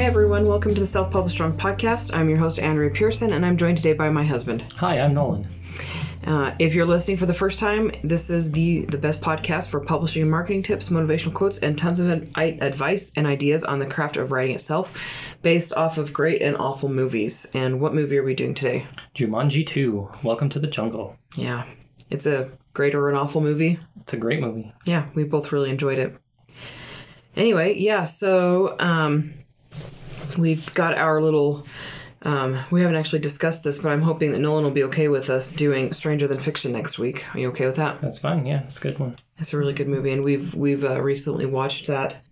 Hi, everyone. Welcome to the Self Published Strong podcast. I'm your host, Andrea Pearson, and I'm joined today by my husband. Hi, I'm Nolan. Uh, if you're listening for the first time, this is the, the best podcast for publishing and marketing tips, motivational quotes, and tons of ad- advice and ideas on the craft of writing itself based off of great and awful movies. And what movie are we doing today? Jumanji 2, Welcome to the Jungle. Yeah, it's a great or an awful movie. It's a great movie. Yeah, we both really enjoyed it. Anyway, yeah, so um, we've got our little. Um, we haven't actually discussed this, but I'm hoping that Nolan will be okay with us doing Stranger Than Fiction next week. Are you okay with that? That's fine. Yeah, it's a good one. It's a really good movie, and we've we've uh, recently watched that.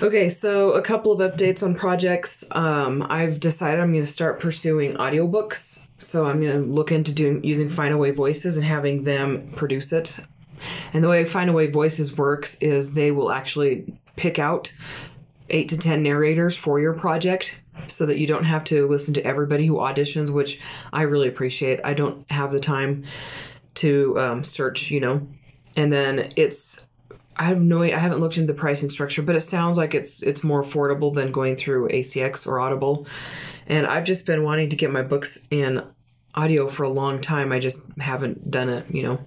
Okay, so a couple of updates on projects. Um, I've decided I'm going to start pursuing audiobooks. So I'm going to look into doing using Findaway Voices and having them produce it. And the way Findaway Voices works is they will actually pick out eight to ten narrators for your project so that you don't have to listen to everybody who auditions, which I really appreciate. I don't have the time to um, search, you know. And then it's I have no I haven't looked into the pricing structure, but it sounds like it's it's more affordable than going through ACX or Audible. And I've just been wanting to get my books in audio for a long time. I just haven't done it, you know.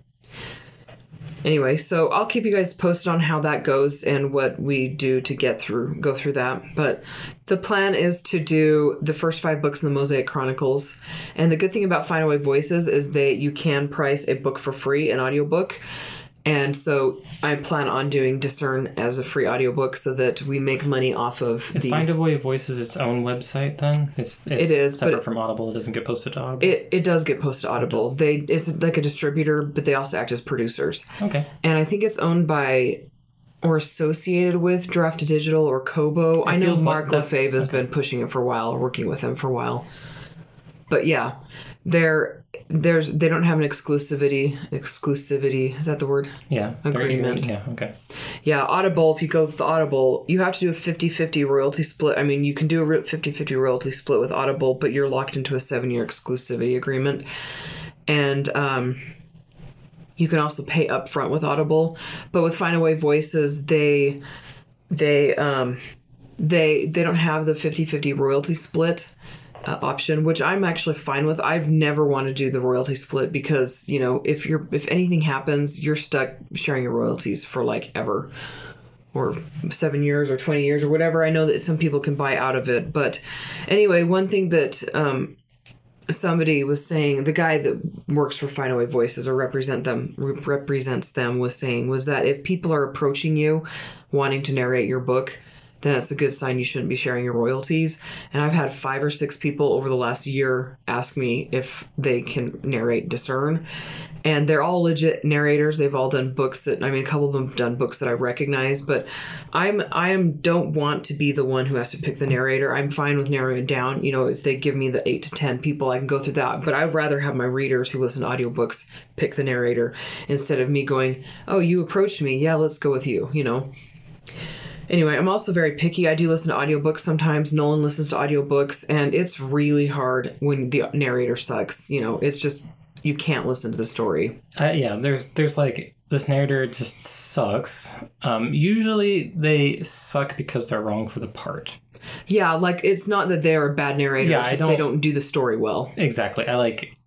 Anyway, so I'll keep you guys posted on how that goes and what we do to get through go through that. But the plan is to do the first five books in the Mosaic Chronicles. And the good thing about Findaway Voices is that you can price a book for free, an audiobook. And so I plan on doing Discern as a free audiobook so that we make money off of Is the find a Findaway Voices its own website then? It's, it's It is, separate from Audible. It doesn't get posted to Audible. it, it does get posted to Audible. They it's like a distributor, but they also act as producers. okay. and I think it's owned by or associated with Draft2Digital or Kobo. I know like Mark Lefebvre has been pushing it for a while, working with him for a while. But yeah, they're there's they don't have an exclusivity exclusivity is that the word Yeah. Agreement. Yeah. Okay. yeah audible if you go with audible you have to do a 50-50 royalty split i mean you can do a 50-50 royalty split with audible but you're locked into a seven-year exclusivity agreement and um, you can also pay upfront with audible but with findaway voices they they um, they they don't have the 50-50 royalty split uh, option which i'm actually fine with. I've never wanted to do the royalty split because you know if you're if anything happens you're stuck sharing your royalties for like ever or seven years or 20 years or whatever. I know that some people can buy out of it but anyway one thing that um, somebody was saying the guy that works for Findaway Voices or represent them re- represents them was saying was that if people are approaching you wanting to narrate your book then it's a good sign you shouldn't be sharing your royalties. And I've had five or six people over the last year ask me if they can narrate discern. And they're all legit narrators. They've all done books that I mean a couple of them have done books that I recognize but I'm I am don't want to be the one who has to pick the narrator. I'm fine with narrowing it down. You know if they give me the 8 to 10 people I can go through that. But I'd rather have my readers who listen to audiobooks pick the narrator instead of me going oh you approached me. Yeah let's go with you you know Anyway, I'm also very picky. I do listen to audiobooks sometimes. Nolan listens to audiobooks, and it's really hard when the narrator sucks. You know, it's just you can't listen to the story. Uh, yeah. There's there's like this narrator just sucks. Um, usually they suck because they're wrong for the part. Yeah, like it's not that they're a bad narrator. Yeah, it's I just they don't- don't do the story well. Exactly. I like.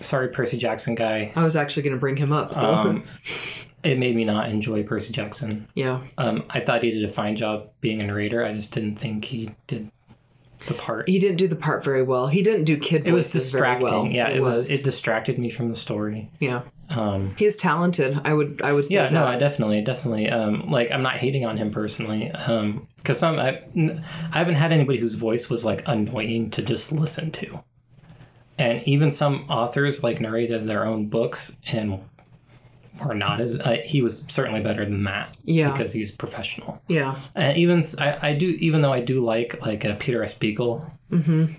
Sorry, Percy Jackson guy. I was actually going to bring him up. So Um, it made me not enjoy Percy Jackson. yeah, Um, I thought he did a fine job being a narrator. I just didn't think he did the part. he didn't do the part very well. He didn't do kid It was distracting. well. Yeah, it, was. It distracted me from the story. yeah, Um, he's talented. I would. I would say yeah, that. no, I definitely, definitely. Um, like, I'm not hating on him personally. Um, because some, I, I haven't had anybody whose voice was like annoying to just listen to, and even some authors like narrated their own books and were not as. Uh, he was certainly better than that. Yeah. because he's professional. yeah, And even I do, even though I do like like uh, Peter S. Beagle,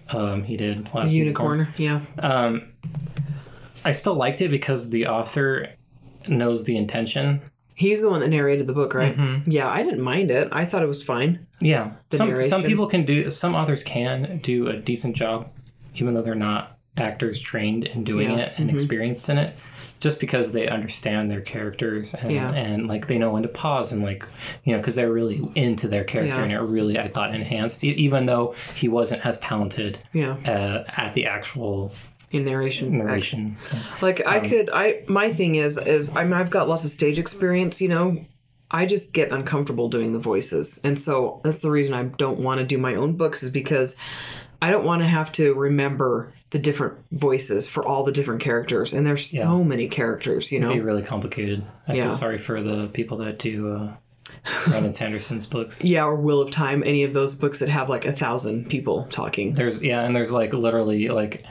um, he did last unicorn. Yeah, Um, I still liked it because the author knows the intention. he's the one that narrated the book, right? Mm-hmm. Yeah, I didn't mind it. I thought it was fine. Yeah, some some narration. people can do. Some authors can do a decent job, even though they're not actors trained in doing Yeah. it and experienced in it just because they understand their characters and, Yeah. and like they know when to pause and like you know because they're really into their character Yeah. and it really i thought enhanced even though he wasn't as talented Yeah. uh, at the actual In narration. narration Like Um, I could I my thing is is I mean I've got lots of stage experience, you know. I just get uncomfortable doing the voices. And so that's the reason I don't want to do my own books is because I don't want to have to remember the different voices for all the different characters. And there's so many characters, you know. It'd be really complicated i Yeah. feel sorry for the people that do uh, brandon sanderson's books yeah, or Wheel of Time, any of those books that have like a thousand people talking. There's yeah, and there's like literally like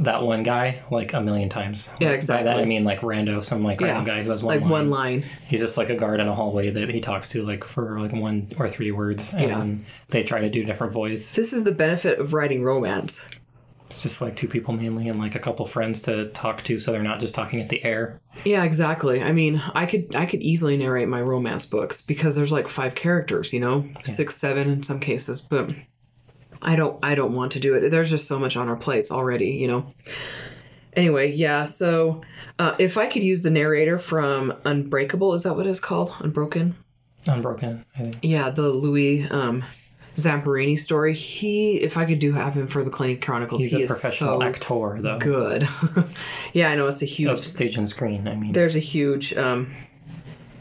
that one guy like a million times. Yeah, exactly. By that I mean like rando, some like random Yeah, guy who has one like line. one line. He's just like a guard in a hallway that he talks to like for like one or three words, and Yeah. they try to do different voice. This is the benefit of writing romance. It's just like two people mainly and like a couple friends to talk to, so they're not just talking at the air. Yeah, exactly. I mean, I could I could easily narrate my romance books because there's like five characters, you know, six, seven in some cases, but I don't I don't want to do it. There's just so much on our plates already, you know. Anyway, yeah. So uh, if I could use the narrator from Unbreakable, is that what it's called? Unbroken. Unbroken, I think. Yeah, the Louis um, Zamperini story. He, if I could do have him for the Kilenya Chronicles, He's he a professional so actor though. good. yeah, I know it's a huge Of stage and screen, I mean. there's a huge um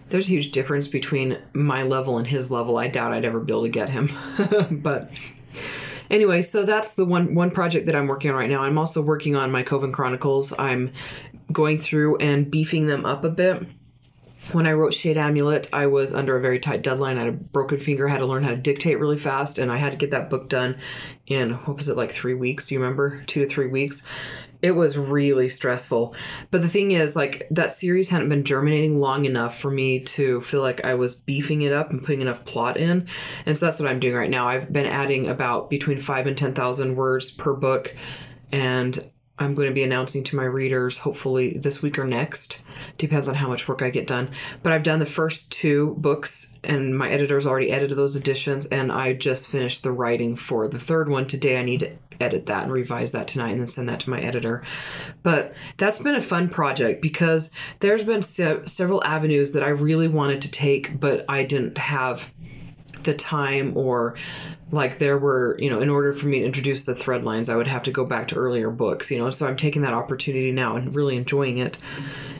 there's a huge difference between my level and his level. I doubt I'd ever be able to get him. but anyway, so that's the one one project that I'm working on right now. I'm also working on my Coven Chronicles. I'm going through and beefing them up a bit. When I wrote Shade Amulet, I was under a very tight deadline. I had a broken finger, I had to learn how to dictate really fast, and I had to get that book done in what was it like three weeks? Do you remember? Two to three weeks. It was really stressful. But the thing is, like, that series hadn't been germinating long enough for me to feel like I was beefing it up and putting enough plot in. And so that's what I'm doing right now. I've been adding about between five and 10,000 words per book. And I'm going to be announcing to my readers hopefully this week or next. Depends on how much work I get done. But I've done the first two books, and my editor's already edited those editions, and I just finished the writing for the third one today. I need to edit that and revise that tonight and then send that to my editor. But that's been a fun project because there's been se- several avenues that I really wanted to take, but I didn't have the time or like there were you know in order for me to introduce the thread lines i would have to go back to earlier books you know so i'm taking that opportunity now and really enjoying it.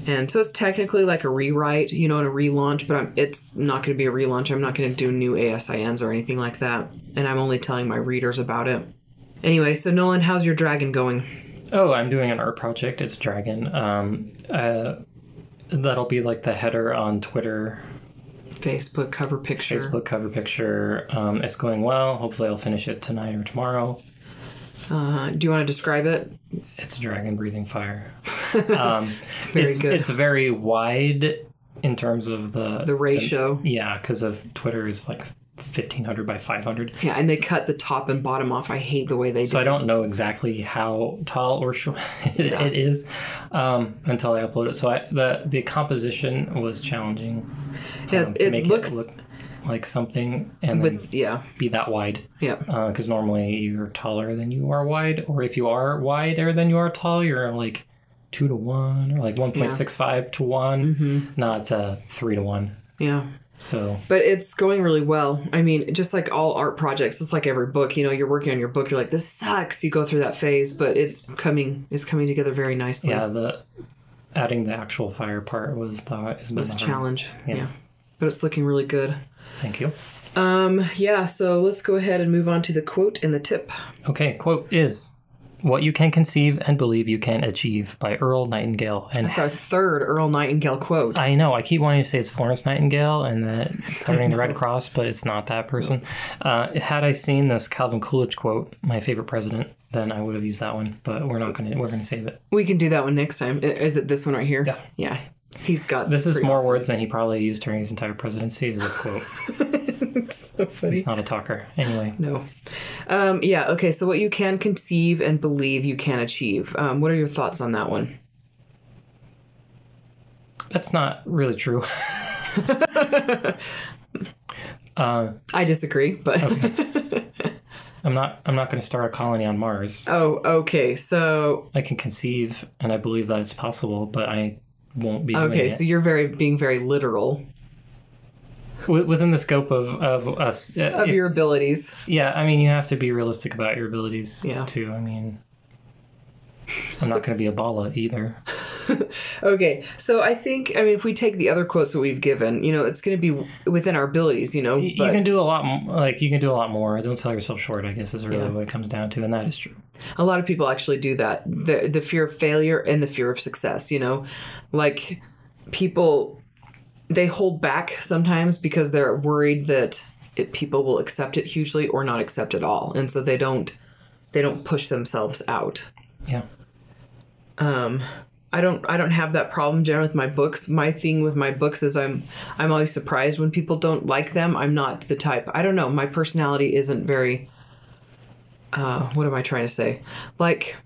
And so it's technically like a rewrite you know and a relaunch but I'm, it's not going to be a relaunch. I'm not going to do new asins or anything like that and i'm only telling my readers about it. Anyway so nolan how's your dragon going? Oh, I'm doing an art project. It's Dragon. Um, uh, that'll be like the header on Twitter, facebook cover picture Facebook cover picture. Um, it's going well. Hopefully, I'll finish it tonight or tomorrow. uh, do you want to describe it It's a dragon breathing fire. Um, Very it's, good. It's very wide in terms of the the ratio yeah, because of Twitter is like 1500 by 500. yeah and they cut the top and bottom off i hate the way they do So I don't know exactly how tall or short it, it is um, until I upload it. So I, the the composition was challenging. Yeah, um, to it make looks- it look like something and with yeah be that wide. yeah Because normally you're taller than you are wide, or if you are wider than you are tall, you're like two to one or like one point six five to one, Mm-hmm. not uh, three to one. yeah So but it's going really well. I mean just like all art projects it's like every book you know you're working on your book you're like this sucks you go through that phase but it's coming it's coming together very nicely. Yeah, the adding the actual fire part was the has it's a challenge Yeah. yeah. But it's looking really good. Thank you. um yeah so let's go ahead and move on to the quote and the tip. Okay, quote is What you can conceive and believe you can achieve by Earl Nightingale. And it's our third earl nightingale quote I know I keep wanting to say it's Florence Nightingale and that starting the Red Cross, but it's not that person. Uh, had I seen this Calvin Coolidge quote, my favorite president, then I would have used that one. But we're not gonna we're gonna save it. we can do that one next time is it this one right here Yeah. yeah he's got This is more awesome- words than he probably used during his entire presidency. Is this quote? so funny He's not a talker. Anyway, No. Um, yeah, okay, so what you can conceive and believe you can achieve. Um, what are your thoughts on that one? that's not really true. I disagree, but I'm not. I'm not going to start a colony on Mars. Oh, okay. So I can conceive, and I believe that it's possible, but I won't be. okay, so you're very being very literal within the scope of of us. uh, of it- your abilities. yeah, I mean, you have to be realistic about your abilities. Yeah. Too. I mean, I'm not going to be a balla either. Okay, so I think I mean if we take the other quotes that we've given, you know, it's going to be within our abilities, you know. You But can do a lot. m- Like you can do a lot more. Don't sell yourself short. I guess is really Yeah. what it comes down to, and that is true. a lot of people actually do that. The the fear of failure and the fear of success, you know. Like people they hold back sometimes because they're worried that it, people will accept it hugely or not accept it all. And so they don't they don't push themselves out. Yeah. Um, I don't I don't have that problem generally with my books. My thing with my books is I'm I'm always surprised when people don't like them. I'm not the type. I don't know. My personality isn't very uh what am I trying to say? Like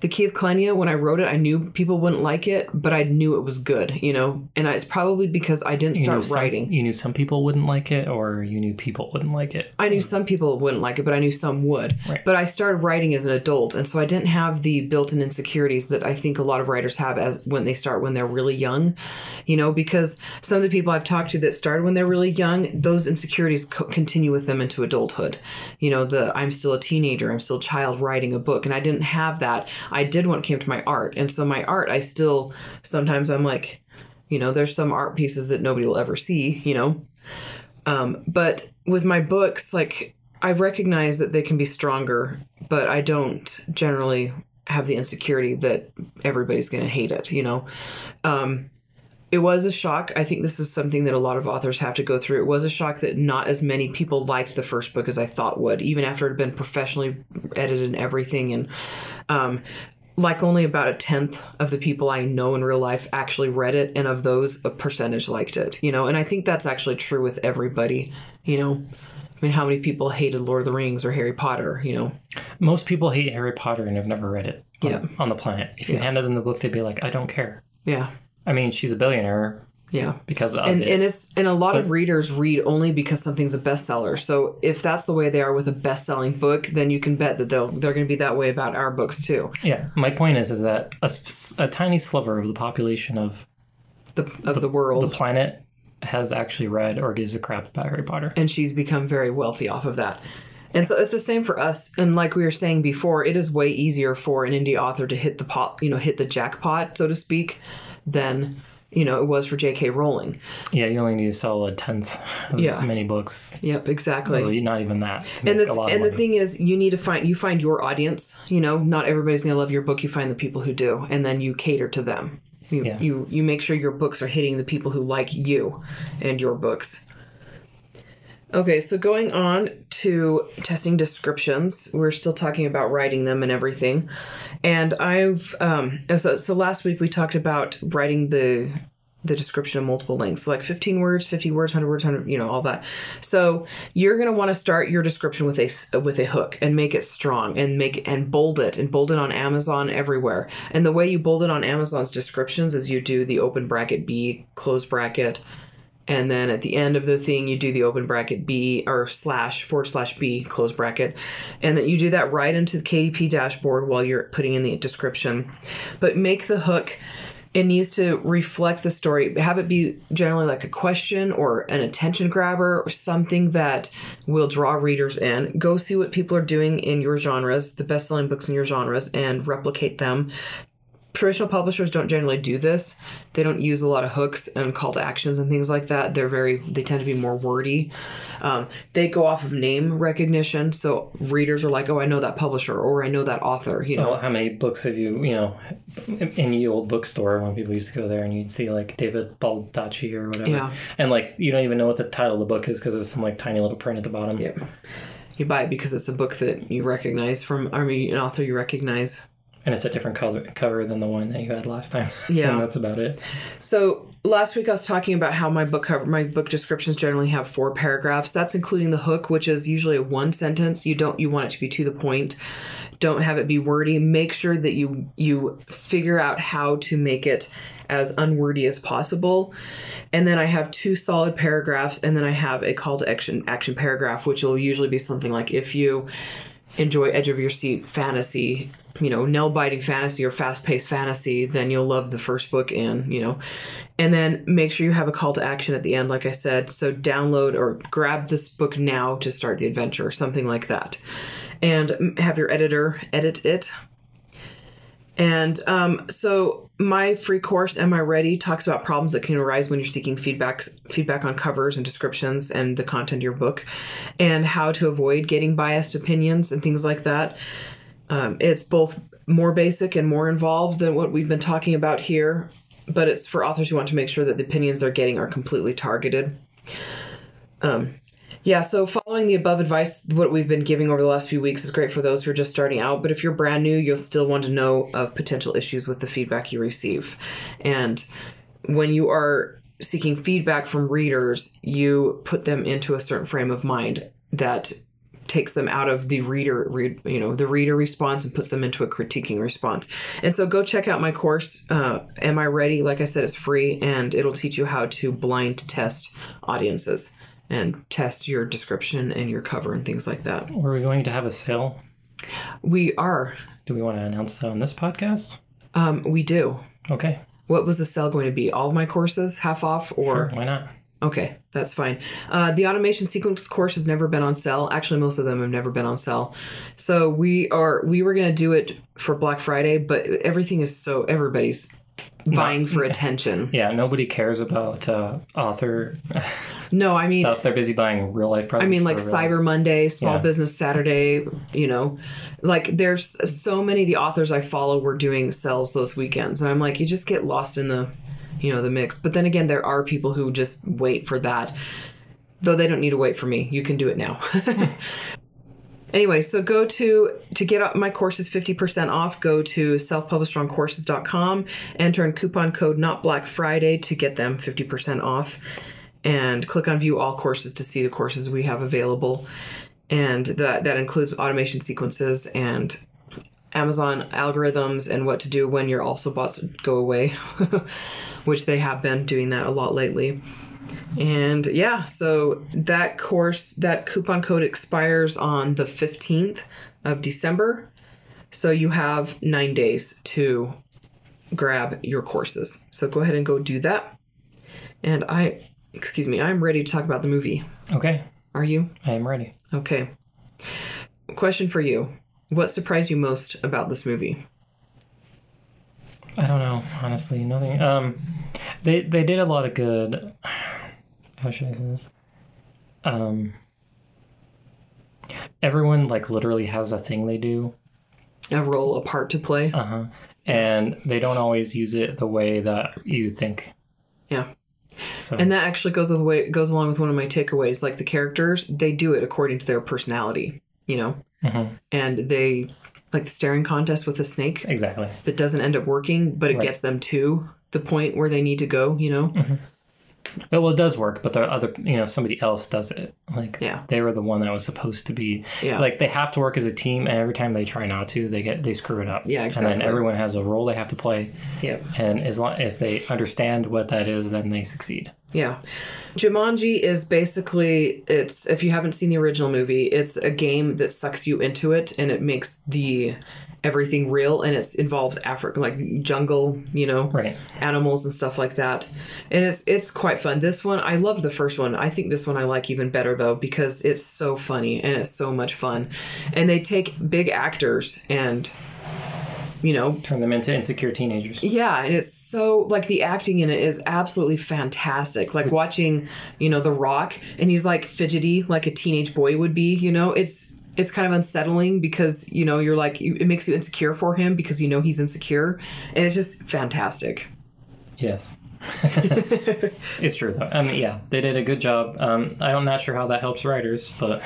the Key of Kilenya, when I wrote it, I knew people wouldn't like it, but I knew it was good, you know? And I, it's probably because I didn't You start some, writing. You knew some people wouldn't like it, or you knew people wouldn't like it. I knew some people wouldn't like it, but I knew some would. Right. But I started writing as an adult, and so I didn't have the built-in insecurities that I think a lot of writers have as when they start when they're really young. You know, because some of the people I've talked to that started when they're really young, those insecurities co- continue with them into adulthood. You know, the I'm still a teenager, I'm still a child writing a book, and I didn't have that. I did when it came to my art, and so my art, I still sometimes I'm like, you know, there's some art pieces that nobody will ever see. You know, um, but with my books, like I recognize that they can be stronger, but I don't generally have the insecurity that everybody's going to hate it, you know? Um, it was a shock. I think this is something that a lot of authors have to go through. It was a shock that not as many people liked the first book as I thought would, even after it had been professionally edited and everything. And um, like only about a tenth of the people I know in real life actually read it, and of those, a percentage liked it. You know, and I think that's actually true with everybody. You know, I mean, how many people hated Lord of the Rings or Harry Potter? You know, Most people hate Harry Potter and have never read it. On, Yeah. on the planet. If you Yeah. handed them the book, they'd be like, "I don't care." yeah, I mean, she's a billionaire yeah. because of and it. and it's and a lot of readers read only because something's a bestseller. So if that's the way they are with a best-selling book, then you can bet that they'll they're going to be that way about our books too. yeah, my point is, is that a tiny sliver of the population of The of the, world, the planet has actually read or gives a crap about Harry Potter. and she's become very wealthy off of that. And so it's the same for us. And like we were saying before, it is way easier for an indie author to hit the pot, you know, hit the jackpot, so to speak, than you know it was for J.K. Rowling. Yeah, you only need to sell a tenth of Yeah. as many books. Yep, exactly. Really, not even that. And the a lot and the thing is you need to find you find your audience you know not everybody's going to love your book you find the people who do and then you cater to them you, Yeah. you you make sure your books are hitting the people who like you and your books okay so going on to testing descriptions we're still talking about writing them and everything and i've um so, so last week we talked about writing the the description of multiple lengths, like 15 words, 50 words, 100 words, 100, you know, all that. So you're going to want to start your description with a with a hook and make it strong and make and bold it and bold it on Amazon everywhere. And the way you bold it on Amazon's descriptions is you do the open bracket B, close bracket, and then at the end of the thing you do the open bracket b or slash forward slash b close bracket. And then you do that right into the kdp dashboard while you're putting in the description. But make the hook. It needs to reflect the story. Have it be generally like a question or an attention grabber or something that will draw readers in. Go see what people are doing in your genres the best-selling books in your genres and replicate them traditional publishers don't generally do this. They don't use a lot of hooks and call to actions and things like that. They're very, they tend to be more wordy. Um, they go off of name recognition. So readers are like, oh, I know that publisher or I know that author, you know. Well, how many books have you, you know, in the old bookstore when people used to go there and you'd see like David Baldacci or whatever. Yeah. And like, you don't even know what the title of the book is because it's some like tiny little print at the bottom. Yep. You buy it because it's a book that you recognize from, I mean, an author you recognize. And it's a different color cover than the one that you had last time. Yeah. and that's about it. So last week I was talking about how my book cover, my book descriptions generally have four paragraphs. That's including the hook, which is usually a one sentence. You don't you want it to be to the point. Don't have it be wordy. Make sure that you you figure out how to make it as unwordy as possible. And then I have two solid paragraphs, and then I have a call to action action paragraph, which will usually be something like if you enjoy edge of your seat fantasy, you know, nail biting fantasy or fast paced fantasy, then you'll love the first book and, you know, and then make sure you have a call to action at the end, like I said. So download or grab this book now to start the adventure, or something like that. And have your editor edit it. And um, so my free course, Am I Ready, talks about problems that can arise when you're seeking feedback feedback on covers and descriptions and the content of your book, and how to avoid getting biased opinions and things like that. Um, it's both more basic and more involved than what we've been talking about here, but it's for authors who want to make sure that the opinions they're getting are completely targeted. Um, yeah, so following the above advice, what we've been giving over the last few weeks is great for those who are just starting out. But if you're brand new, you'll still want to know of potential issues with the feedback you receive. And when you are seeking feedback from readers, you put them into a certain frame of mind that takes them out of the reader read you know the reader response and puts them into a critiquing response and so go check out my course uh, am i ready like i said it's free and it'll teach you how to blind test audiences and test your description and your cover and things like that are we going to have a sale? we are Do we want to announce that on this podcast? um, we do Okay. what was the sale going to be all of my courses half off or Why not? Okay, that's fine. Uh, the automation sequence course has never been on sale. Actually, most of them have never been on sale. So we are we were gonna do it for Black Friday, but everything is so everybody's vying for attention. Yeah, nobody cares about uh, author No, I mean stuff. They're busy buying real life products. I mean, like Cyber Monday, Small Yeah. Business Saturday, you know, like there's so many of the authors I follow were doing sales those weekends. And I'm like, you just get lost in the, you know, the mix. But then again, there are people who just wait for that, though they don't need to wait for me. You can do it now. Anyway, so go to to get my courses 50% off, go to selfpublishedoncourses.com, enter in coupon code not Black Friday to get them 50% off and click on view all courses to see the courses we have available. And that that includes automation sequences and Amazon algorithms and what to do when your also boughts go away, which they have been doing that a lot lately. And yeah, so that course, that coupon code expires on the 15th of December. So you have nine days to grab your courses. So go ahead and go do that. And I, excuse me, I'm ready to talk about the movie. Okay, Are you? I am ready. Okay. Question for you What surprised you most about this movie? I don't know, honestly, nothing. Um, they they did a lot of good. How should I say this? Um, everyone like literally has a thing they do, A role, a part to play? uh huh, and they don't always use it the way that you think. Yeah. So And that actually goes with way goes along with one of my takeaways. Like the characters, they do it according to their personality, you know, Mhm. and they like the staring contest with the snake exactly. that doesn't end up working, but it Right. gets them to the point where they need to go. You know, Well, it does work, but the other, you know, somebody else does it. Like, Yeah. they were the one that was supposed to be. Yeah. Like, they have to work as a team, and every time they try not to, they get they screw it up. Yeah, exactly. And then everyone has a role they have to play, yeah, and as long if they understand what that is, then they succeed. yeah. Jumanji is basically it's if you haven't seen the original movie, it's a game that sucks you into it and it makes the everything real and it involves Africa like jungle, you know, Right. animals and stuff like that. And it's it's quite fun. This one I love the first one. I think this one I like even better though because it's so funny and it's so much fun. And they take big actors and you know, Turn them into insecure teenagers. yeah, and it's so like the acting in it is absolutely fantastic. Like watching, you know, The Rock and he's like fidgety like a teenage boy would be, you know. It's it's kind of unsettling because, you know, you're like it makes you insecure for him because you know he's insecure and it's just fantastic. Yes. it's true though. I mean, yeah, they did a good job. Um, I'm not sure how that helps writers, but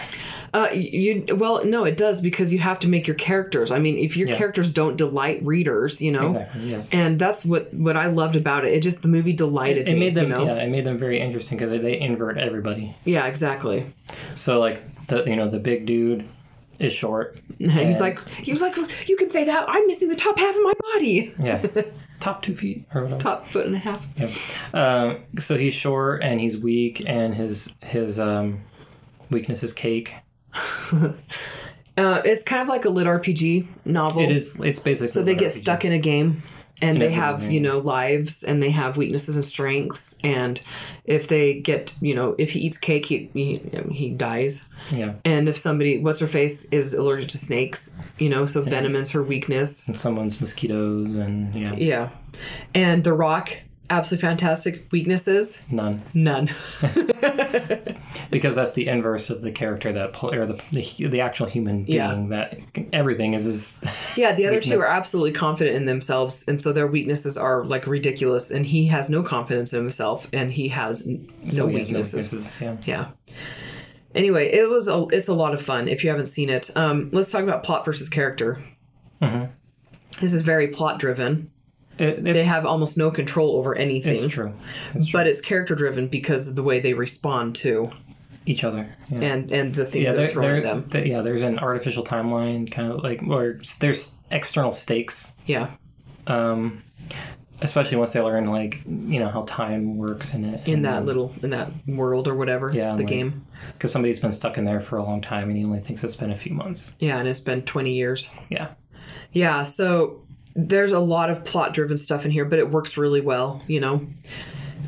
Uh, you well, no, it does because you have to make your characters. I mean, if your Yeah. characters don't delight readers, you know, exactly yes. and that's what what I loved about it. It just the movie delighted It me. made them, you know? yeah, it made them very interesting because they invert everybody. yeah, exactly. So like the you know the big dude is short. He's like, he was like, you can say that. I'm missing the top half of my body. yeah, top two feet or whatever. Top foot and a half. Yeah. Um, so he's short and he's weak, and his his um, weakness is cake. Uh, it's kind of like a lit RPG novel. It is. It's basically So they get stuck in a game and they have, you know, lives and they have weaknesses and strengths. And if they get, you know, if he eats cake, he, he, he dies. Yeah, And if somebody, what's her face, is allergic to snakes, you know, so venom is her weakness. and someone's mosquitoes and yeah, Yeah. And The Rock, absolutely fantastic. Weaknesses? none None. because that's the inverse of the character that pl- or the the, the actual human being Yeah. that everything is is Yeah, the other two are absolutely confident in themselves, and so their weaknesses are like ridiculous. And he has no confidence in himself, and he has n- no so he has weaknesses. weaknesses, Yeah. Yeah. Anyway, it was a it's a lot of fun. If you haven't seen it, um, let's talk about plot versus character. Mm-hmm. This is very plot driven. It, They have almost no control over anything, it's true. It's true. but it's character driven because of the way they respond to Each other. Yeah. and and the things yeah, that are thrown at them. th- yeah, there's an artificial timeline, kind of like where there's external stakes Yeah, um, especially once they learn like you know how time works in it in that little in that world or whatever. Yeah, the like- game. because somebody's been stuck in there for a long time and he only thinks it's been a few months Yeah, and it's been twenty years. yeah Yeah, so there's a lot of plot driven stuff in here, but it works really well, you know.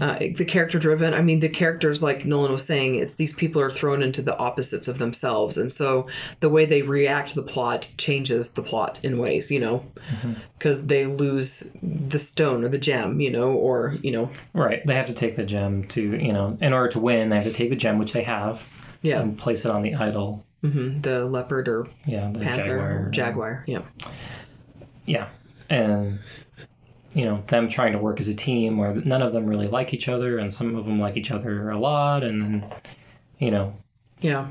Uh, the character driven, I mean, the characters, like Nolan was saying, it's these people are thrown into the opposites of themselves. And so the way they react to the plot changes the plot in ways, you know, because they lose the stone or the gem, you know, or, you know, right they have to take the gem to you know in order to win they have to take the gem which they have yeah, and place it on the idol hmm the leopard or yeah the panther jaguar or jaguar. Yeah. yeah and you know them trying to work as a team where none of them really like each other and some of them like each other a lot and then you know Yeah.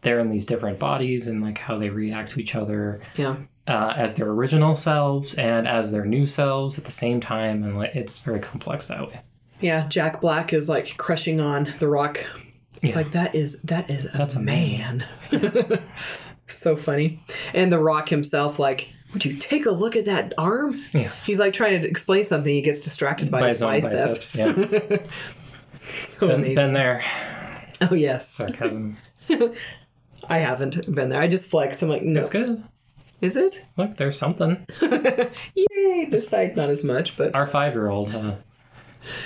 they're in these different bodies and like how they react to each other Yeah. uh, as their original selves and as their new selves at the same time and like it's very complex that way Yeah. Jack Black is like crushing on The Rock. It's Yeah. like that is that is a That's a man. so funny. And The Rock himself, like, would you take a look at that arm? Yeah. He's like trying to explain something. He gets distracted by, by his his bicep. biceps yeah So been, amazing. been there oh yes, sarcasm I haven't been there. I just flex. I'm like, no, it's good is it? look there's something Yay! This side not as much, but our five-year-old uh,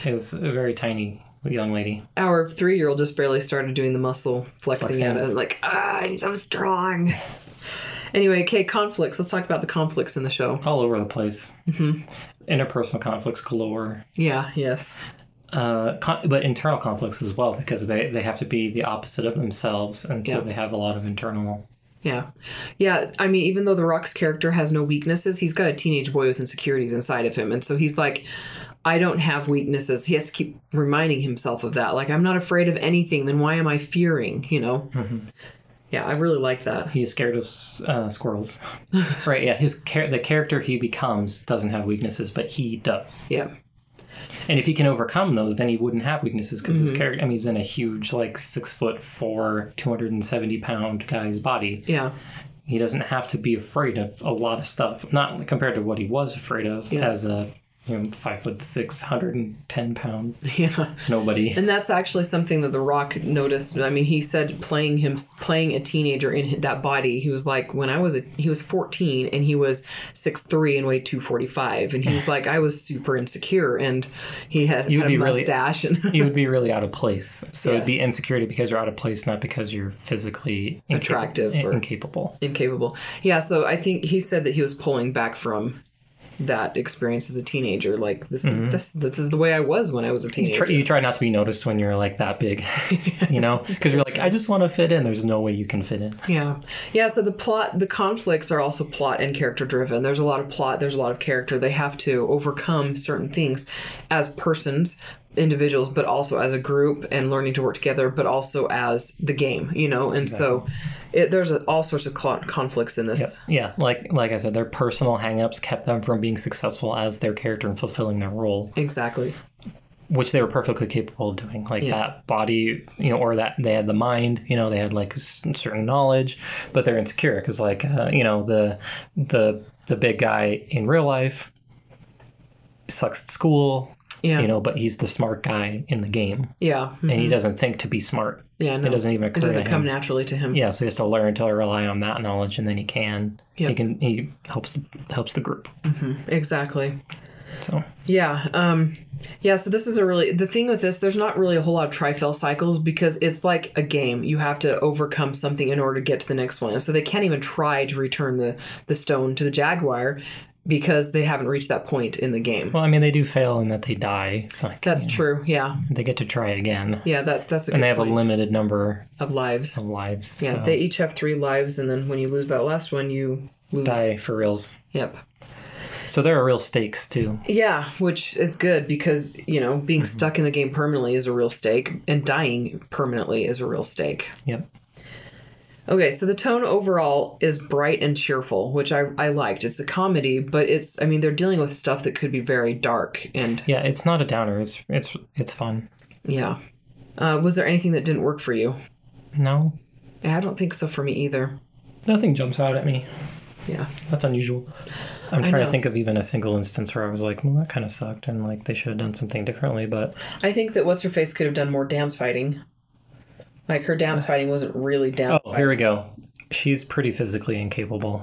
is a very tiny young lady our three-year-old just barely started doing the muscle flexing, Flexing. at it. Like, ah, I'm so strong. Anyway, okay, conflicts. Let's talk about the conflicts in the show. all over the place mm-hmm. interpersonal conflicts galore Yeah. Yes. uh, con- but internal conflicts as well because they, they have to be the opposite of themselves and so Yeah. they have a lot of internal Yeah. Yeah. I mean, even though The Rock's character has no weaknesses, he's got a teenage boy with insecurities inside of him. And so he's like, I don't have weaknesses. He has to keep reminding himself of that. Like, I'm not afraid of anything. Then why am I fearing? You know? Yeah, I really like that. he's scared of uh, squirrels right yeah his char- the character he becomes doesn't have weaknesses but he does Yeah. and if he can overcome those then he wouldn't have weaknesses because Mm-hmm. his character i mean he's in a huge like six foot four 270 pound guy's body Yeah. he doesn't have to be afraid of a lot of stuff not compared to what he was afraid of Yeah. as a you know five foot six hundred and ten pound Yeah. nobody And that's actually something that The Rock noticed. I mean, he said playing him, playing a teenager in that body, he was like, when I was, a, he was 14 and he was 6'3 and weighed 245. And he was like, I was super insecure and he had, You'd had a be really- mustache. and you would be really out of place so it'd be insecurity because you're out of place not because you're physically Attractive or- incapable incapable. Yeah, so I think he said that he was pulling back from that experience as a teenager. Like this is mm-hmm. this this is the way I was when I was a You teenager. try, you try not to be noticed when you're like that big, you know, because you're like, I just want to fit in. There's no way you can fit in. Yeah. Yeah, so the plot the conflicts are also plot and character driven. There's a lot of plot, there's a lot of character. They have to overcome certain things as persons, individuals, but also as a group and learning to work together, but also as the game, you know. And so it, there's a, all sorts of cl- conflicts in this. Yeah, like like I said, their personal hangups kept them from being successful as their character and fulfilling their role, Exactly. which they were perfectly capable of doing. Like Yeah. that body, you know, or that they had the mind, you know, they had like certain knowledge, but they're insecure because, like, uh, you know, the the the big guy in real life sucks at school, Yeah. you know, but he's the smart guy in the game, yeah. and he doesn't think to be smart. Yeah, no. It doesn't even occur It doesn't come him. naturally to him. Yeah, so he has to learn to rely on that knowledge, and then he can. He can. He helps helps the group. Exactly. So Yeah. Um, yeah. So this is a really the thing with this. There's not really a whole lot of trifail cycles because it's like a game. You have to overcome something in order to get to the next one. And so they can't even try to return the the stone to the jaguar because they haven't reached that point in the game. Well, I mean, they do fail in that they die. Like That's true. Yeah. they get to try again, Yeah. That's that's a and they have point a limited number of lives. of lives. Yeah. so They each have three lives, and then when you lose that last one, you lose. die for reals. Yep. So there are real stakes too. Yeah, which is good because, you know, being Mm-hmm. stuck in the game permanently is a real stake, and dying permanently is a real stake. Yep. Okay, so the tone overall is bright and cheerful, which I, I liked. It's a comedy, but it's, I mean, they're dealing with stuff that could be very dark. And Yeah, it's not a downer. It's it's it's fun. yeah. Uh, was there anything that didn't work for you? No, I don't think so for me either. nothing jumps out at me. Yeah. That's unusual. I'm trying to think of even a single instance where I was like, well, that kind of sucked, and like they should have done something differently. But I think that What's Her Face could have done more dance fighting. Like her dance fighting wasn't really dance oh, here we go. She's pretty physically incapable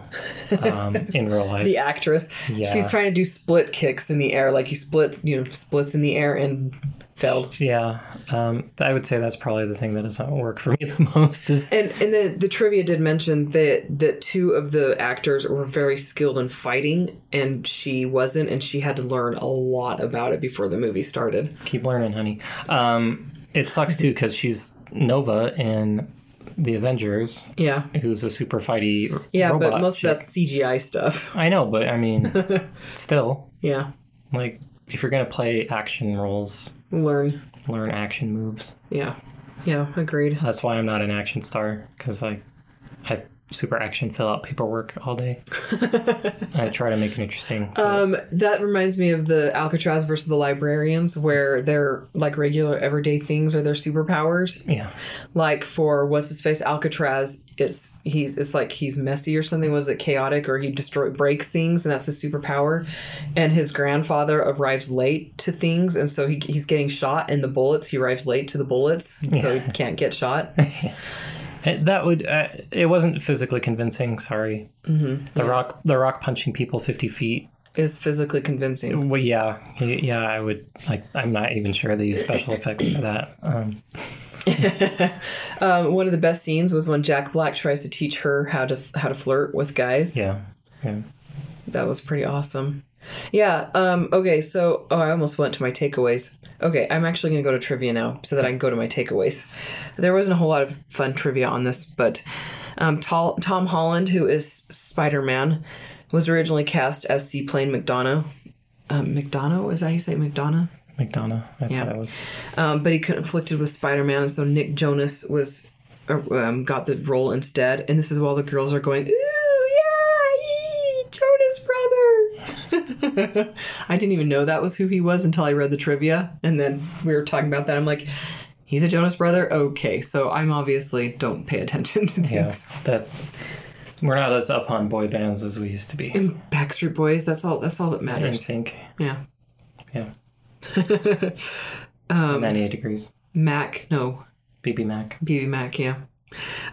um, in real life. the actress. Yeah. She's trying to do split kicks in the air, like you split, you know, splits in the air and failed. Yeah, um, I would say that's probably the thing that doesn't work for me the most. Is And and the, the trivia did mention that that two of the actors were very skilled in fighting, and she wasn't, and she had to learn a lot about it before the movie started. keep learning, honey. Um, it sucks too because she's Nova in the Avengers, Yeah, who's a super fighty yeah, but most chick. of that's CGI stuff. I know, but I mean, still, Yeah, like if you're gonna play action roles, learn. learn action moves. Yeah, yeah, agreed. That's why I'm not an action star because like I super action fill out paperwork all day. I try to make it interesting. Um, that reminds me of the Alcatraz versus the Librarians, where they're like regular everyday things are their superpowers. yeah, like for what's his face Alcatraz, it's he's it's like he's messy or something. Was it chaotic or he destroy breaks things and that's his superpower? And his grandfather arrives late to things, and so he, he's getting shot in the bullets. He arrives late to the bullets, so he can't get shot. It- that would uh, it wasn't physically convincing. Sorry, mm-hmm. the rock the rock punching people fifty feet. Is physically convincing. Well, yeah, yeah. I would like. I'm not even sure they use special effects for that. Um, Um, one of the best scenes was when Jack Black tries to teach her how to how to flirt with guys. yeah, yeah. That was pretty awesome. Yeah. Um, okay. So, oh, I almost went to my takeaways. Okay, I'm actually going to go to trivia now so that I can go to my takeaways. There wasn't a whole lot of fun trivia on this, but um, Tol- Tom Holland, who is Spider Man, was originally cast as Seaplane McDonough. Um, McDonough is that how you say McDonough? McDonough. I Yeah. thought it was. Um, but he conflicted with Spider Man, and so Nick Jonas was uh, um, got the role instead. And this is while the girls are going, "Ooh, yeah, yee, Jonas brother." I didn't even know that was who he was until I read the trivia, and then we were talking about that. I'm like, "He's a Jonas brother." Okay, so I'm obviously don't pay attention to Yeah, things. that we're not as up on boy bands as we used to be. And Backstreet Boys. That's all. That's all that matters. sync. Yeah. Yeah. Um, 98 degrees. Mac. No, BBMak. BB Mac, yeah.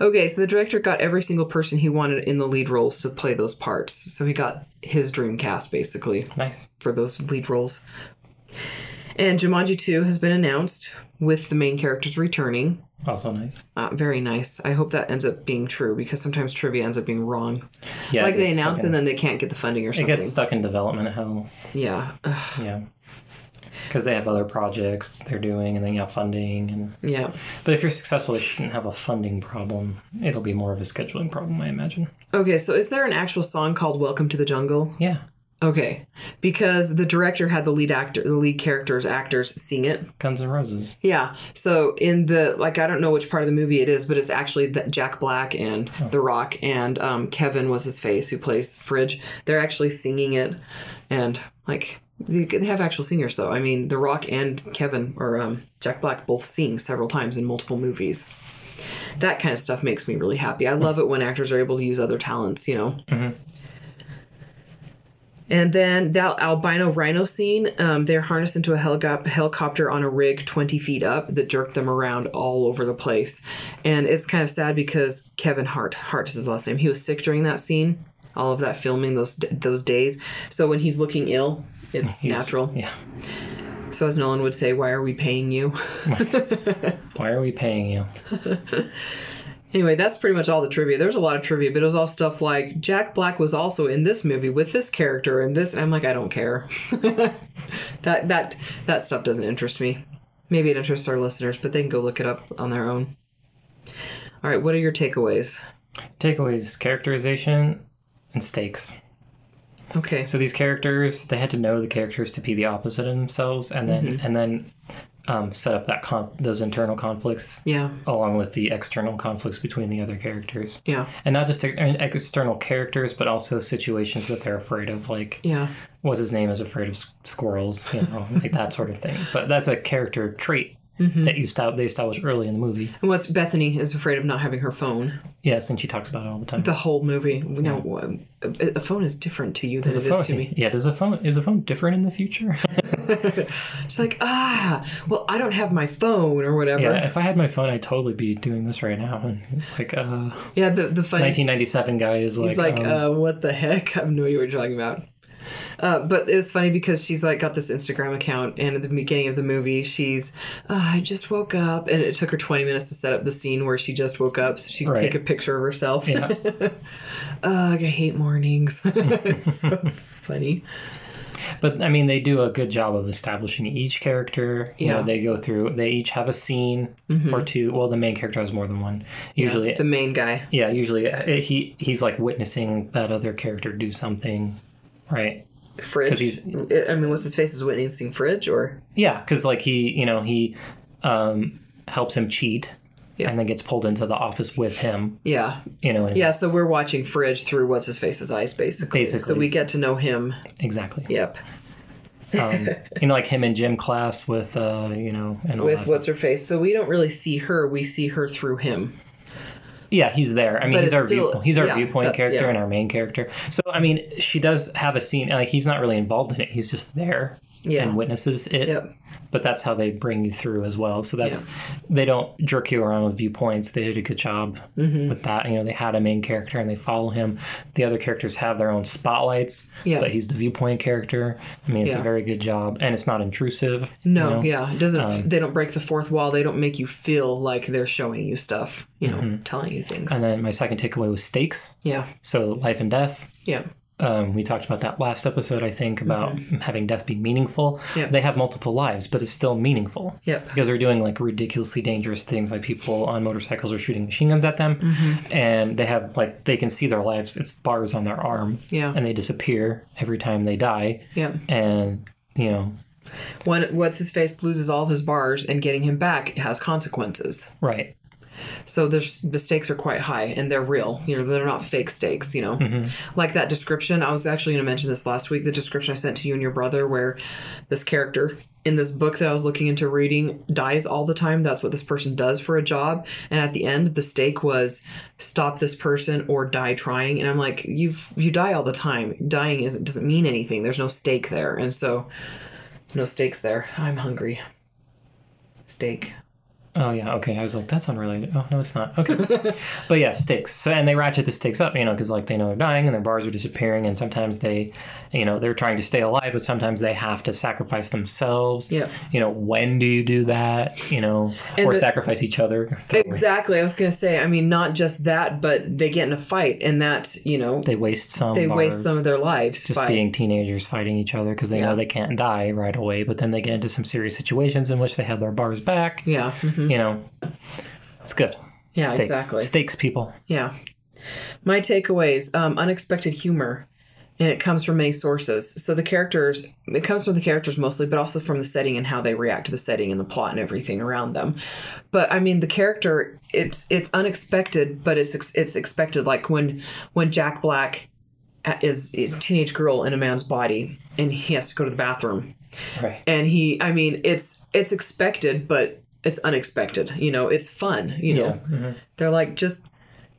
Okay, so the director got every single person he wanted in the lead roles to play those parts. So he got his dream cast basically Nice. for those lead roles. And Jumanji 2 has been announced with the main characters returning. Also nice. Uh, very nice. I hope that ends up being true because sometimes trivia ends up being wrong. Yeah. like they announce stuck and then they can't get the funding or something. It gets stuck in development hell. yeah. Ugh, Yeah. Because they have other projects they're doing and they have funding. and yeah. But if you're successful, they shouldn't have a funding problem. It'll be more of a scheduling problem, I imagine. Okay, so is there an actual song called Welcome to the Jungle? Yeah. Okay. Because the director had the lead actor, the lead characters, actors sing it. Guns N' Roses. Yeah. So in the like, I don't know which part of the movie it is, but it's actually that Jack Black and The Rock and um, Kevin was his face who plays Fridge. They're actually singing it, and like they, they have actual singers though. I mean, The Rock and Kevin or um, Jack Black both sing several times in multiple movies. That kind of stuff makes me really happy. I love it when actors are able to use other talents. You know. And then that albino rhino scene, um, they're harnessed into a helico- helicopter on a rig 20 feet up that jerked them around all over the place. And it's kind of sad because Kevin Hart, Hart is his last name, he was sick during that scene, all of that filming those those days. So when he's looking ill, it's He's- natural. Yeah. So as Nolan would say, why are we paying you? Why are we paying you? Anyway, that's pretty much all the trivia. There's a lot of trivia, but it was all stuff like Jack Black was also in this movie with this character and this. And I'm like, I don't care. that that that stuff doesn't interest me. Maybe it interests our listeners, but they can go look it up on their own. All right, what are your takeaways? Takeaways characterization and stakes. Okay, So these characters, they had to know the characters to be the opposite of themselves, and then Mm-hmm. and then um, set up that con- those internal conflicts yeah, along with the external conflicts between the other characters, yeah, and not just external characters, but also situations that they're afraid of, like yeah, what's his name is afraid of squirrels, you know, like that sort of thing. But that's a character trait Mm-hmm. that you sta- they established early in the movie. And what's Bethany is afraid of not having her phone Yes, and she talks about it all the time. the whole movie. No, a, a phone is different to you than Does it phone, is to me. yeah, does a phone is a phone different in the future? It's like ah, well, I don't have my phone or whatever. yeah, Yeah, if I had my phone, I'd totally be doing this right now. And like, uh, yeah, the the funny 1997 guy is like, He's like, um, uh, what the heck? I have no idea what you're talking about. Uh, but it's funny because she's like got this Instagram account, and at the beginning of the movie, she's, uh, I just woke up, and it took her 20 minutes to set up the scene where she just woke up, so she could Right. take a picture of herself. yeah, Ugh, I hate mornings. It's so funny. but I mean, they do a good job of establishing each character. You Yeah. know, they go through. They each have a scene or two. Well, the main character has more than one. Usually, the main guy. yeah, usually uh, he he's like witnessing that other character do something, right? Fridge. he's- I mean, what's his face is witnessing Fridge, or Yeah, because like he, you know, he um, helps him cheat, Yeah. and then gets pulled into the office with him. yeah, You know, yeah. So we're watching Fridge through what's his face's eyes, basically. Basically. So we get to know him. exactly. Yep. Um, you know, like him in gym class with, uh, you know, and all With what's her face. So we don't really see her. We see her through him. Yeah, he's there. I mean, But he's our still- view, he's our yeah, viewpoint character yeah. and our main character. So I mean, she does have a scene. Like he's not really involved in it. He's just there Yeah. and witnesses it. Yep. But that's how they bring you through as well. So that's they don't jerk you around with viewpoints. They did a good job Mm-hmm. with that. You know, they had a main character and they follow him. The other characters have their own spotlights. Yeah. But he's the viewpoint character. I mean, it's Yeah. a very good job, and it's not intrusive. you No, know? yeah, it doesn't. Um, they don't break the fourth wall. They don't make you feel like they're showing you stuff. You know, telling you things. Mm-hmm. And then my second takeaway was stakes. yeah, So life and death. yeah, Um, we talked about that last episode, I think, about having death be meaningful. Mm-hmm. They have multiple lives, but it's still meaningful. Yep. Because they're doing like ridiculously dangerous things, like people on motorcycles are shooting machine guns at them, Mm-hmm. and they have like they can see their lives. It's bars on their arm, yeah, and they disappear every time they die, yeah. and you know, When what's his face loses all his bars, and getting him back has consequences. right? So there's the stakes are quite high, and they're real. You know, they're not fake stakes. You know, Mm-hmm. like that description. I was actually going to mention this last week. The description I sent to you and your brother, where this character in this book that I was looking into reading dies all the time. That's what this person does for a job. And at the end, the stake was stop this person or die trying. And I'm like, you've you die all the time. Dying isn't doesn't mean anything. There's no stake there, and so no stakes there. I'm hungry. Steak. Oh yeah, okay. I was like, that's unrelated. Oh no, it's not. Okay, but yeah, stakes. So, and they ratchet the stakes up, you know, because like they know they're dying and their bars are disappearing, and sometimes they, you know, they're trying to stay alive, but sometimes they have to sacrifice themselves. Yeah. You know, when do you do that? You know, And or the- sacrifice each other. Exactly. I was gonna say. I mean, not just that, but they get in a fight, and that you know They waste some. they waste some of their lives Just by being teenagers fighting each other because they Yeah. know they can't die right away, but then they get into some serious situations in which they have their bars back. yeah, mm-hmm. Mhm, You know, it's good. yeah, Stakes. exactly. Stakes, people. Yeah. My takeaways um, unexpected humor, and it comes from many sources. So the characters, it comes from the characters mostly, but also from the setting and how they react to the setting and the plot and everything around them. But I mean, the character, it's it's unexpected, but it's it's expected. Like when when Jack Black is is a teenage girl in a man's body, and he has to go to the bathroom, Right. and he, I mean, it's it's expected, but it's unexpected. You know, it's fun. You know, mm-hmm. they're like just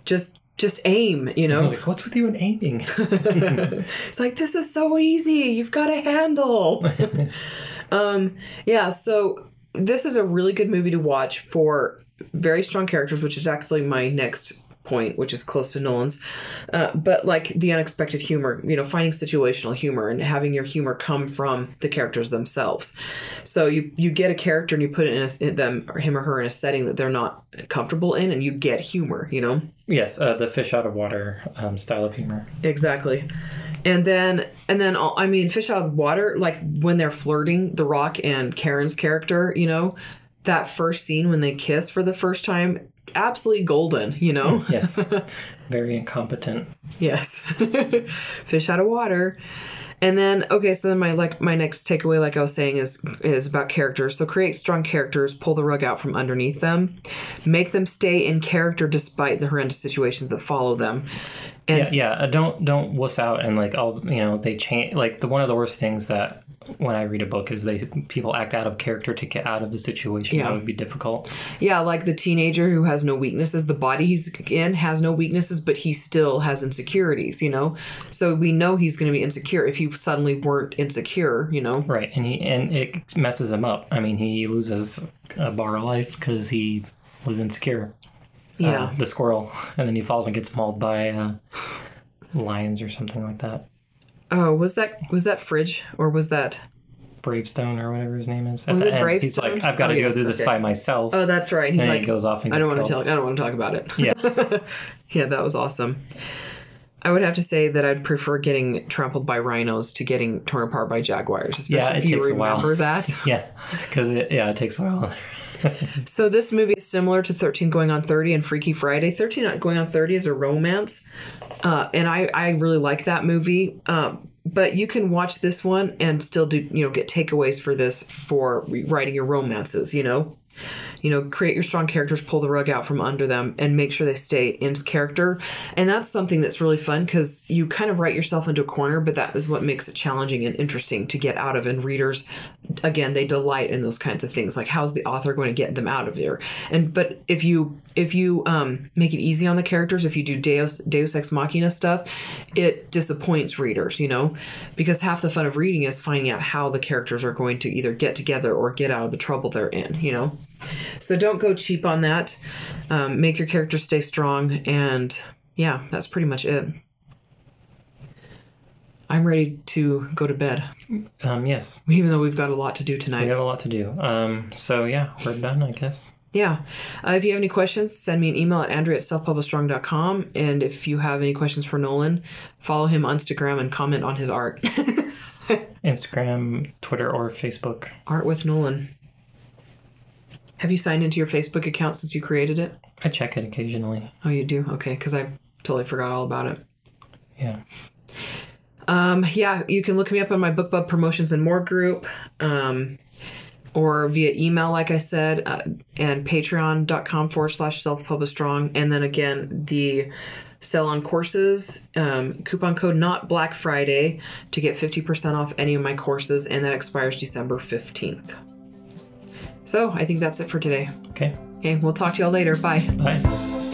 just just aim you know Like, what's with you and aiming? it's like this is so easy you've got a handle um yeah so this is a really good movie to watch for very strong characters which is actually my next point which is close to nolan's uh, but like the unexpected humor you know finding situational humor and having your humor come from the characters themselves so you you get a character and you put it in, a, in them or him or her in a setting that they're not comfortable in and you get humor you know yes, uh, the fish out of water um, style of humor. Exactly. And then and then all- I mean fish out of water like when they're flirting the rock and Karen's character, you know, that first scene when they kiss for the first time absolutely golden, you know. Yes. Very incompetent. yes. fish out of water. And then okay, so then my like my next takeaway like I was saying is is about characters. So create strong characters, pull the rug out from underneath them, make them stay in character despite the horrendous situations that follow them. And Yeah, yeah. Uh, don't don't wuss out and like all you know they change like the one of the worst things that when I read a book is they people act out of character to get out of the situation. Yeah. That would be difficult. Yeah, like the teenager who has no weaknesses. The body he's in has no weaknesses, but he still has insecurities, you know? So we know he's going to be insecure if he suddenly weren't insecure, you know? Right, and he and it messes him up. I mean, he loses a bar of life because he was insecure. Yeah. uh, the squirrel, and then he falls and gets mauled by uh, lions or something like that. Oh, was that was that Fridge or was that Bravestone or whatever his name is. At Was it end, he's like, I've got to Oh, go yes, do this okay. by myself. Oh, that's right. He's and like he goes off and I don't want to tell I don't want to talk about it. Yeah, yeah, that was awesome. I would have to say that I'd prefer getting trampled by rhinos to getting torn apart by jaguars, especially Yeah, it if you takes a while. remember that. yeah, because it, yeah, it takes a while. So this movie is similar to 13 Going on 30 and Freaky Friday. 13 Going on 30 is a romance. Uh, and I, I really like that movie. Um, but you can watch this one and still do, you know, get takeaways for this for writing your romances, you know? You know, create your strong characters, pull the rug out from under them, and make sure they stay in character. And that's something that's really fun because you kind of write yourself into a corner, but that is what makes it challenging and interesting to get out of. And readers, again, they delight in those kinds of things. Like, how's the author going to get them out of there? And but if you if you um, make it easy on the characters, if you do Deus Deus Ex Machina stuff, it disappoints readers. You know, because half the fun of reading is finding out how the characters are going to either get together or get out of the trouble they're in. You know. So don't go cheap on that. Um, make your character stay strong, and yeah, that's pretty much it. I'm ready to go to bed, Um, yes, even though we've got a lot to do tonight. we have a lot to do. Um, so yeah, we're done, I guess. Yeah. Uh, if you have any questions, send me an email at andrea at selfpublishstrong.com. And if you have any questions for Nolan, follow him on Instagram and comment on his art. Instagram, Twitter, or Facebook. art with Nolan. Have you signed into your Facebook account since you created it? I check it occasionally. Oh, you do? Okay, because I totally forgot all about it. Yeah. Um, yeah, you can look me up on my BookBub Promotions and More group, um, or via email, like I said, uh, and patreon.com forward slash self publish strong. And then again, the sell on courses, um, coupon code not Black Friday to get 50% off any of my courses, and that expires December 15th. So I think that's it for today. Okay. Okay, we'll talk to y'all later. Bye. Bye.